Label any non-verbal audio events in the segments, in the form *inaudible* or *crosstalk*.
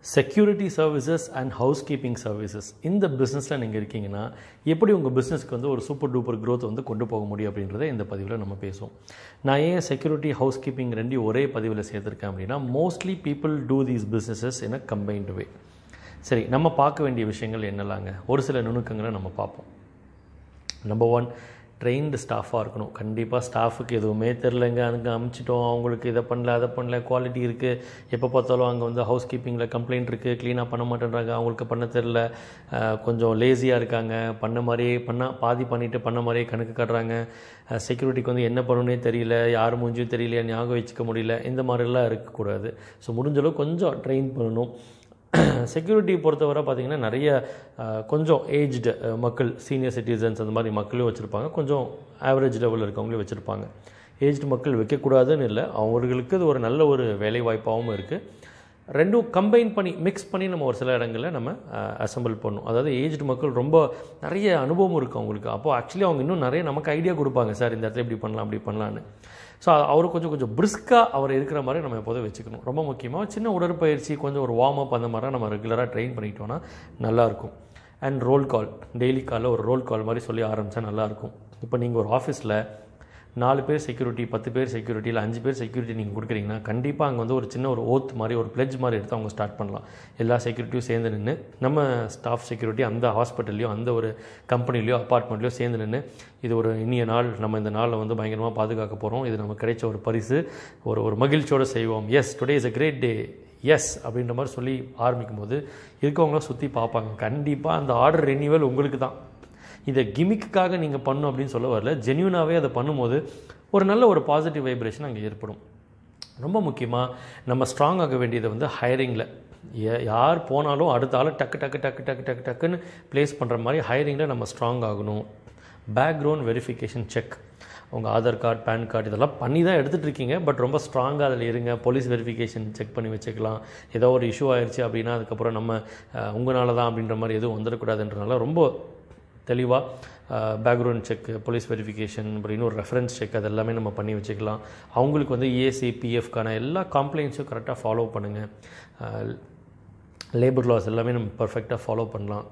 Security services and housekeeping services இந்த பிஸ்னஸில் நீங்கள் இருக்கீங்கன்னா எப்படி உங்கள் பிஸ்னஸ்க்கு வந்து ஒரு சூப்பர் டூப்பர் க்ரோத் வந்து கொண்டு போக முடியும் அப்படின்றத இந்த பதிவில் நம்ம பேசுவோம். நான் ஏன் செக்யூரிட்டி ஹவுஸ் கீப்பிங் ரெண்டையும் ஒரே பதிவில் சேர்த்துருக்கேன் அப்படின்னா mostly people do these businesses in a combined way சரி நம்ம பார்க்க வேண்டிய விஷயங்கள் என்னலாங்க? ஒரு சில நுணுக்கங்களை நம்ம பார்ப்போம். நம்பர் ஒன் ட்ரெயின்டு ஸ்டாஃபாக இருக்கணும். கண்டிப்பாக ஸ்டாஃபுக்கு எதுவுமே தெரிலங்க அங்கே அமுச்சிட்டோம். அவங்களுக்கு இதை பண்ணல அதை பண்ணல. குவாலிட்டி இருக்குது எப்போ பார்த்தாலும் அங்கே வந்து ஹவுஸ் கீப்பிங்கில் கம்ப்ளைண்ட் இருக்குது க்ளீனாக பண்ண மாட்டேன்றாங்க. அவங்களுக்கு பண்ண தெரில கொஞ்சம் லேசியாக இருக்காங்க. பண்ண மாதிரியே பண்ண பாதி பண்ணிவிட்டு பண்ண மாதிரியே கணக்கு காட்டுறாங்க. செக்யூரிட்டிக்கு வந்து என்ன பண்ணணுன்னே தெரியல. யார் மூஞ்சியும் தெரியல ஞாபகம் வச்சுக்க முடியல. இந்த மாதிரிலாம் இருக்கக்கூடாது. ஸோ முடிஞ்சளவு கொஞ்சம் ட்ரெயின் பண்ணணும். *clears throat* செக்யூரிட்டி பொறுத்தவரை பார்த்திங்கன்னா நிறைய கொஞ்சம் ஏஜ்டு மக்கள் சீனியர் சிட்டிசன்ஸ் அந்த மாதிரி மக்களையும் வச்சுருப்பாங்க. கொஞ்சம் ஆவரேஜ் லெவலில் இருக்கவங்களையும் வச்சுருப்பாங்க. ஏஜ்டு மக்கள் வைக்கக்கூடாதுன்னு இல்லை அவங்களுக்கு அது ஒரு நல்ல ஒரு வேலை வாய்ப்பாகவும் இருக்குது ரெண்டும் கம்பைன் பண்ணி மிக்ஸ் பண்ணி நம்ம ஒரு சில இடங்களில் நம்ம அசெம்பிள் பண்ணணும். அதாவது ஏஜ்டு மக்கள் ரொம்ப நிறைய அனுபவம் இருக்குது அவங்களுக்கு. அப்போது ஆக்சுவலி அவங்க இன்னும் நிறைய நமக்கு ஐடியா கொடுப்பாங்க. சார் இந்த இடத்துல இப்படி பண்ணலாம் அப்படி பண்ணலான்னு ஸோ அவர் கொஞ்சம் கொஞ்சம் பிரிஸ்காக அவர் இருக்கிற மாதிரி நம்ம எப்போதும் வச்சுக்கணும். ரொம்ப முக்கியமாக சின்ன உடற்பயிற்சி கொஞ்சம் ஒரு வார்ம் அப் அந்த மாதிரி நம்ம ரெகுலராக ட்ரெயின் பண்ணிட்டோன்னா நல்லாயிருக்கும் அண்ட் ரோல் கால் டெய்லி காலில் ஒரு ரோல் கால் மாதிரி சொல்லி ஆரம்பித்தா நல்லாயிருக்கும் இப்போ நீங்கள் ஒரு ஆஃபீஸில் நாலு பேர் செக்யூரிட்டி பத்து பேர் செக்யூரிட்டி இல்லை அஞ்சு பேர் செக்யூரிட்டி நீங்கள் கொடுக்குறீங்கன்னா கண்டிப்பாக அங்கே வந்து ஒரு சின்ன ஒரு ஓத் மாதிரி ஒரு பிளெஜ் மாதிரி எடுத்து அவங்க ஸ்டார்ட் பண்ணலாம். எல்லா செக்யூரிட்டியும் சேர்ந்து நின்று நம்ம ஸ்டாஃப் செக்யூரிட்டி அந்த ஹாஸ்பிட்டல்லையோ அந்த ஒரு கம்பெனிலையோ அப்பார்ட்மெண்ட்லையோ சேர்ந்து நின்று இது ஒரு இனிய நாள் நம்ம இந்த நாளில் வந்து பயங்கரமாக பாதுகாக்க போகிறோம் இது நமக்கு கிடைச்ச ஒரு பரிசு ஒரு ஒரு மகிழ்ச்சியோடு செய்வோம். Yes today is a great day yes அப்படின்ற மாதிரி சொல்லி ஆரம்பிக்கும் போது இருக்கவங்களாம் சுற்றி பார்ப்பாங்க. கண்டிப்பாக அந்த ஆர்டர் ரெனியூவல் உங்களுக்கு தான் இதை கிமிக்காக நீங்கள் பண்ணும் அப்படின்னு சொல்ல வரல. ஜென்யூனாகவே அதை பண்ணும்போது ஒரு நல்ல ஒரு பாசிட்டிவ் வைப்ரேஷன் அங்கே ஏற்படும். ரொம்ப முக்கியமாக நம்ம ஸ்ட்ராங் ஆக வேண்டியது வந்து ஹையரிங்கில் யார் போனாலும் அடுத்த ஆள் டக்கு டக்கு டக்கு டக்கு டக்கு டக்குன்னு ப்ளேஸ் பண்ணுற மாதிரி ஹையரிங்கில் நம்ம ஸ்ட்ராங் ஆகணும். பேக்ரவுண்ட் வெரிஃபிகேஷன் செக் உங்கள் ஆதார் கார்டு பேன் கார்டு இதெல்லாம் பண்ணி தான் எடுத்துகிட்டு இருக்கீங்க. பட் ரொம்ப ஸ்ட்ராங்காக அதில் இருங்க. போலீஸ் வெரிஃபிகேஷன் செக் பண்ணி வச்சுக்கலாம். ஏதோ ஒரு இஷ்யூ ஆயிடுச்சு அப்படின்னா அதுக்கப்புறம் நம்ம உங்களால் உங்களால தான் அப்படின்ற மாதிரி எதுவும் வந்துடக்கூடாதுன்றனால ரொம்ப தெளிவாக பேக்ரவுண்ட் செக் போலீஸ் வெரிஃபிகேஷன் அப்படின்னு இன்னொரு ரெஃபரன்ஸ் செக் அது எல்லாமே நம்ம பண்ணி வச்சுக்கலாம். அவங்களுக்கு வந்து இஎஸ்சி பிஎஃப்கான எல்லா காம்ப்ளைண்ட்ஸும் கரெக்டாக ஃபாலோ பண்ணுங்கள் லேபர் லாஸ் எல்லாமே நம்ம பர்ஃபெக்டாக ஃபாலோ பண்ணலாம்.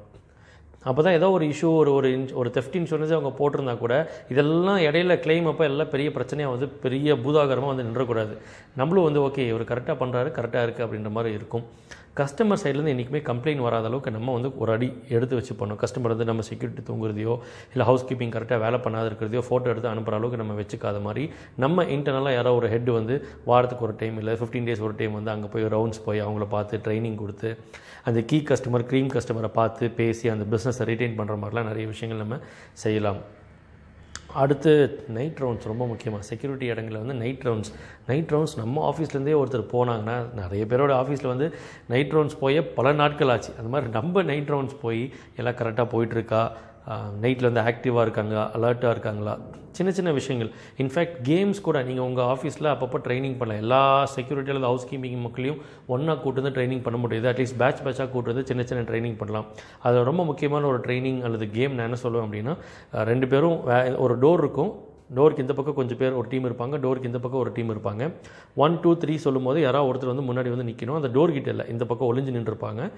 அப்போ தான் ஏதோ ஒரு இஷ்யூ ஒரு ஒரு இன்ச் ஒரு தெஃப்ட் இன்சூரன்ஸ் அவங்க போட்டிருந்தா கூட இதெல்லாம் இடையில கிளைம் அப்போ எல்லாம் பெரிய பிரச்சனையாக வந்து பெரிய பூதாகரமாக வந்து நின்றக்கூடாது. நம்மளும் வந்து ஓகே இவர் கரெக்டாக பண்ணுறாரு கரெக்டாக இருக்குது அப்படின்ற மாதிரி இருக்கும். கஸ்டமர் சைட்லேருந்து என்றைக்குமே கம்ப்ளைண்ட் வராத அளவுக்கு நம்ம வந்து ஒரு அடி எடுத்து வச்சு பண்ணணும் கஸ்டமர் வந்து நம்ம செக்யூரிட்டி தூங்குறதையோ இல்லை ஹவுஸ் கீப்பிங் கரெக்டாக வேலை பண்ணாத இருக்கிறதையோ ஃபோட்டோ எடுத்து அனுப்புகிற அளவுக்கு நம்ம வச்சுக்காத மாதிரி நம்ம இன்டர்னலாக யாரோ ஒரு ஹெட் வந்து வாரத்துக்கு ஒரு டைம் இல்லை ஃபிஃப்டீன் டேஸ் ஒரு டைம் வந்து அங்கே போய் ரவுண்ட்ஸ் போய் அவங்கள பார்த்து ட்ரைனிங் கொடுத்து அந்த கீ கஸ்டமர் க்ரீம் கஸ்டமரை பார்த்து பேசி அந்த பிஸ்னஸை ரிட்டைன் பண்ணுற மாதிரிலாம் நிறைய விஷயங்கள் நம்ம செய்யலாம். அடுத்து நைட் ரவுண்ட்ஸ் ரொம்ப முக்கியமாக செக்யூரிட்டி இடங்களில் வந்து நைட் ரவுண்ட்ஸ் நைட் ரவுண்ட்ஸ் நம்ம ஆஃபீஸ்லேருந்தே ஒருத்தர் போனாங்கன்னா நிறைய பேரோட ஆஃபீஸில் வந்து நைட் ரவுண்ட்ஸ் போய் பல நாட்கள் ஆச்சு. அந்த மாதிரி நம்ம நைட் ரவுண்ட்ஸ் போய் எல்லாம் கரெக்டாக போயிட்டுருக்கா நைட்டில் வந்து ஆக்டிவாக இருக்காங்களா அலர்ட்டாக இருக்காங்களா? சின்ன சின்ன விஷயங்கள். இன்ஃபேக்ட் கேம்ஸ் கூட நீங்கள் உங்கள் ஆஃபீஸில் அப்பப்போ ட்ரைனிங் பண்ணலாம். எல்லா செக்யூரிட்டி அல்லது ஹவுஸ் கீப்பிங் மக்களையும் ஒன்றா கூட்டு வந்து ட்ரைனிங் பண்ண முடியாது அட்லீஸ்ட் பேட்ச் பேட்சாக கூட்டு வந்து சின்ன சின்ன ட்ரைனிங் பண்ணலாம். அது ரொம்ப முக்கியமான ஒரு ட்ரைனிங் அல்லது கேம் நான் என்ன சொல்லுவேன் அப்படின்னா ரெண்டு பேரும் ஒரு டோர் இருக்கும். டோருக்கு இந்த பக்கம் கொஞ்சம் பேர் ஒரு டீம் இருப்பாங்க. டோருக்கு இந்த பக்கம் ஒரு டீம் இருப்பாங்க. ஒன் டூ த்ரீ சொல்லும்போது யாராவது ஒருத்தர் வந்து முன்னாடி வந்து நிற்கணும் அந்த டோர் கிட்ட இல்லை இந்த பக்கம் ஒளிஞ்சு நின்றுருப்பாங்க.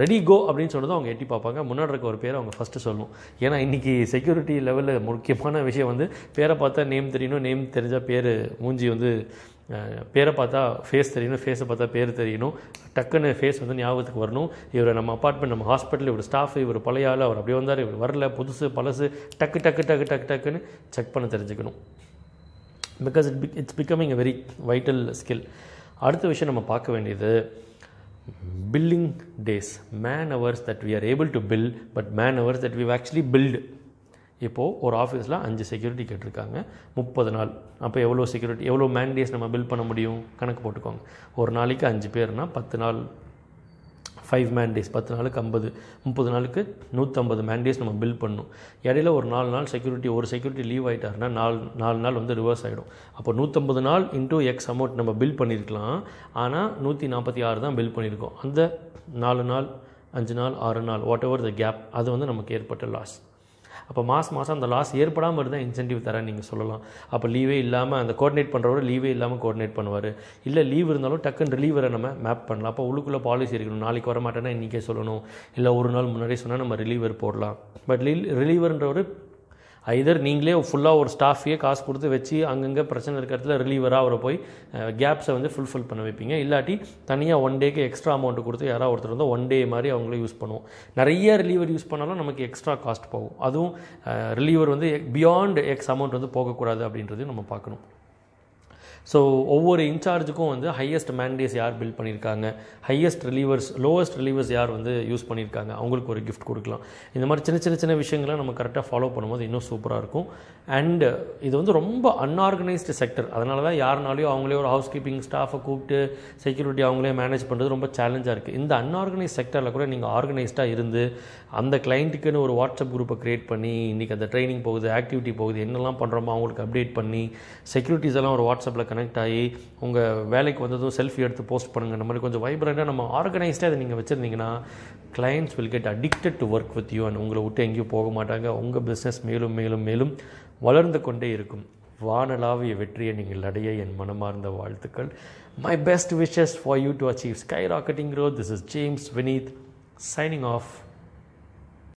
ரெடி கோ அப்படின்னு சொன்னதும் அவங்க எட்டி பார்ப்பாங்க. முன்னாடி இருக்க ஒரு பேரை அவங்க ஃபஸ்ட்டு சொல்லணும். ஏன்னா இன்றைக்கி செக்யூரிட்டி லெவலில் முக்கியமான விஷயம் வந்து பேரை பார்த்தா நேம் தெரியணும் நேம் தெரிஞ்சால் பேர் மூஞ்சி வந்து பேரை பார்த்தா ஃபேஸ் தெரியணும் ஃபேஸை பார்த்தா பேர் தெரியணும். டக்குன்னு ஃபேஸ் வந்து ஞாபகத்துக்கு வரணும். இவர் நம்ம அப்பார்ட்மெண்ட் நம்ம ஹாஸ்பிட்டல் இவர் ஸ்டாஃப் இவர் பழைய ஆள் அவர் அப்படியே வந்தார் இவர் வரல புதுசு பழசு டக்கு டக்கு டக்கு டக்கு டக்குன்னு செக் பண்ண தெரிஞ்சுக்கணும். Because it big it's becoming a very vital skill அடுத்த விஷயம் நம்ம பார்க்க வேண்டியது billing days man hours that we are able to bill but man hours that we actually billed இப்போது ஒரு ஆஃபீஸில் அஞ்சு செக்யூரிட்டி கேட்டிருக்காங்க. முப்பது நாள். அப்போ எவ்வளோ செக்யூரிட்டி எவ்வளோ மேண்டேஸ் நம்ம பில் பண்ண முடியும்? கணக்கு போட்டுக்கோங்க. ஒரு நாளைக்கு அஞ்சு பேர்னால் பத்து நாள். ஃபைவ் மேன்டேஸ் பத்து நாளுக்கு ஐம்பது. முப்பது நாளுக்கு நூற்றம்பது மேண்டேஸ் நம்ம பில் பண்ணணும் இடையில ஒரு நாலு நாள் செக்யூரிட்டி ஒரு செக்யூரிட்டி லீவ் ஆகிட்டாருன்னா நாலு நாலு நாள் வந்து ரிவர்ஸ் ஆகிடும் அப்போ நூற்றம்பது நாள் இன்டூ எக்ஸ் அமௌண்ட் நம்ம பில் பண்ணியிருக்கலாம் ஆனால் நூற்றி நாற்பத்தி ஆறு தான் பில் பண்ணியிருக்கோம் அந்த நாலு நாள் அஞ்சு நாள் ஆறு நாள் வாட் எவர் த கேப் அது வந்து நமக்கு ஏற்பட்ட லாஸ் அப்போ மாதம் மாதம் அந்த லாஸ் ஏற்படாமல் இருந்தால் இன்சென்டிவ் தரேன் நீங்கள் சொல்லலாம். அப்போ லீவே இல்லாமல் அந்த கோஆர்டினேட் பண்ணுறவர் லீவே இல்லாமல் கோஆர்டினேட் பண்ணுவார். இல்லை லீவ் இருந்தாலும் டக்குன்னு ரிலீவரை நம்ம மேப் பண்ணலாம். அப்போ உள்ளுக்குள்ளே பாலிசி இருக்கணும். நாளைக்கு வர மாட்டேன்னா இன்றைக்கே சொல்லணும். இல்லை ஒரு நாள் முன்னாடியே சொன்னால் நம்ம ரிலீவர் போடலாம். பட் ரிலீவர்ன்றவர் ஐதர் நீங்களே ஃபுல்லாக ஒரு ஸ்டாஃபையே காசு கொடுத்து வச்சு அங்கங்கே பிரச்சனை இருக்கிறதுல ரிலீவராக அவரை போய் கேப்ஸை வந்து ஃபுல்ஃபில் பண்ண வைப்பீங்க. இல்லாட்டி தனியாக ஒன் டேக்கு எக்ஸ்ட்ரா அமௌண்ட் கொடுத்து யாராவது ஒருத்தர் வந்து ஒன் டே மாதிரி அவங்களே யூஸ் பண்ணுவோம். நிறைய ரிலீவர் யூஸ் பண்ணாலும் நமக்கு எக்ஸ்ட்ரா காஸ்ட் போகும். அதுவும் ரிலீவர் வந்து பியாண்ட் எக்ஸ் அமௌண்ட் வந்து போகக்கூடாது அப்படின்றதையும் நம்ம பார்க்கணும். ஸோ ஒவ்வொரு இன்சார்ஜுக்கும் வந்து ஹையஸ்ட் மேண்டேஸ் யார் பில் பண்ணியிருக்காங்க ஹையஸ்ட் ரிலீவர்ஸ் லோவஸ்ட் ரிலீவர்ஸ் யார் வந்து யூஸ் பண்ணியிருக்காங்க அவங்களுக்கு ஒரு கிஃப்ட் கொடுக்கலாம். இந்த மாதிரி சின்ன சின்ன சின்ன விஷயங்களை நம்ம கரெக்டாக ஃபாலோ பண்ணும்போது இன்னும் சூப்பராக இருக்கும். அண்டு இது வந்து ரொம்ப அன்ஆர்கனைஸ்டு செக்டர் அதனால தான் யாருனாலையும் அவங்களே ஒரு ஹவுஸ் கீப்பிங் ஸ்டாஃபை கூப்பிட்டு செக்யூரிட்டி அவங்களே மேனேஜ் பண்ணுறது ரொம்ப சேலஞ்சாக இருக்குது இந்த அன்ஆர்கனைஸ் செக்டரில் கூட நீங்கள் ஆர்கனைஸ்டாக இருந்து அந்த கிளைண்ட்டுக்குன்னு ஒரு வாட்ஸ்அப் குரூப்பை க்ரியேட் பண்ணி இன்றைக்கி அந்த ட்ரைனிங் போகுது ஆக்டிவிட்டி போகுது என்னெல்லாம் பண்ணுறோமோ அவங்களுக்கு அப்டேட் பண்ணி செக்யூரிட்டிஸ் எல்லாம் ஒரு வாட்ஸ்அப்பில் கனெக்ட் கனெக்ட் ஆகி உங்கள் வேலைக்கு வந்ததும் செல்ஃபி எடுத்து போஸ்ட் பண்ணுங்கள் இந்த மாதிரி கொஞ்சம் வைப்ரண்ட்டாக நம்ம ஆர்கனைஸ்டாக அதை நீங்கள் வச்சுருந்தீங்கன்னா clients will get addicted to work with you and உங்களை விட்டு எங்கேயும் போக மாட்டாங்க. உங்கள் பிஸ்னஸ் மேலும் மேலும் மேலும் வளர்ந்து கொண்டே இருக்கும். வானலாவிய வெற்றியை நீங்கள் அடைய என் மனமார்ந்த வாழ்த்துக்கள். My best wishes for you to achieve skyrocketing growth this is James Vineeth signing off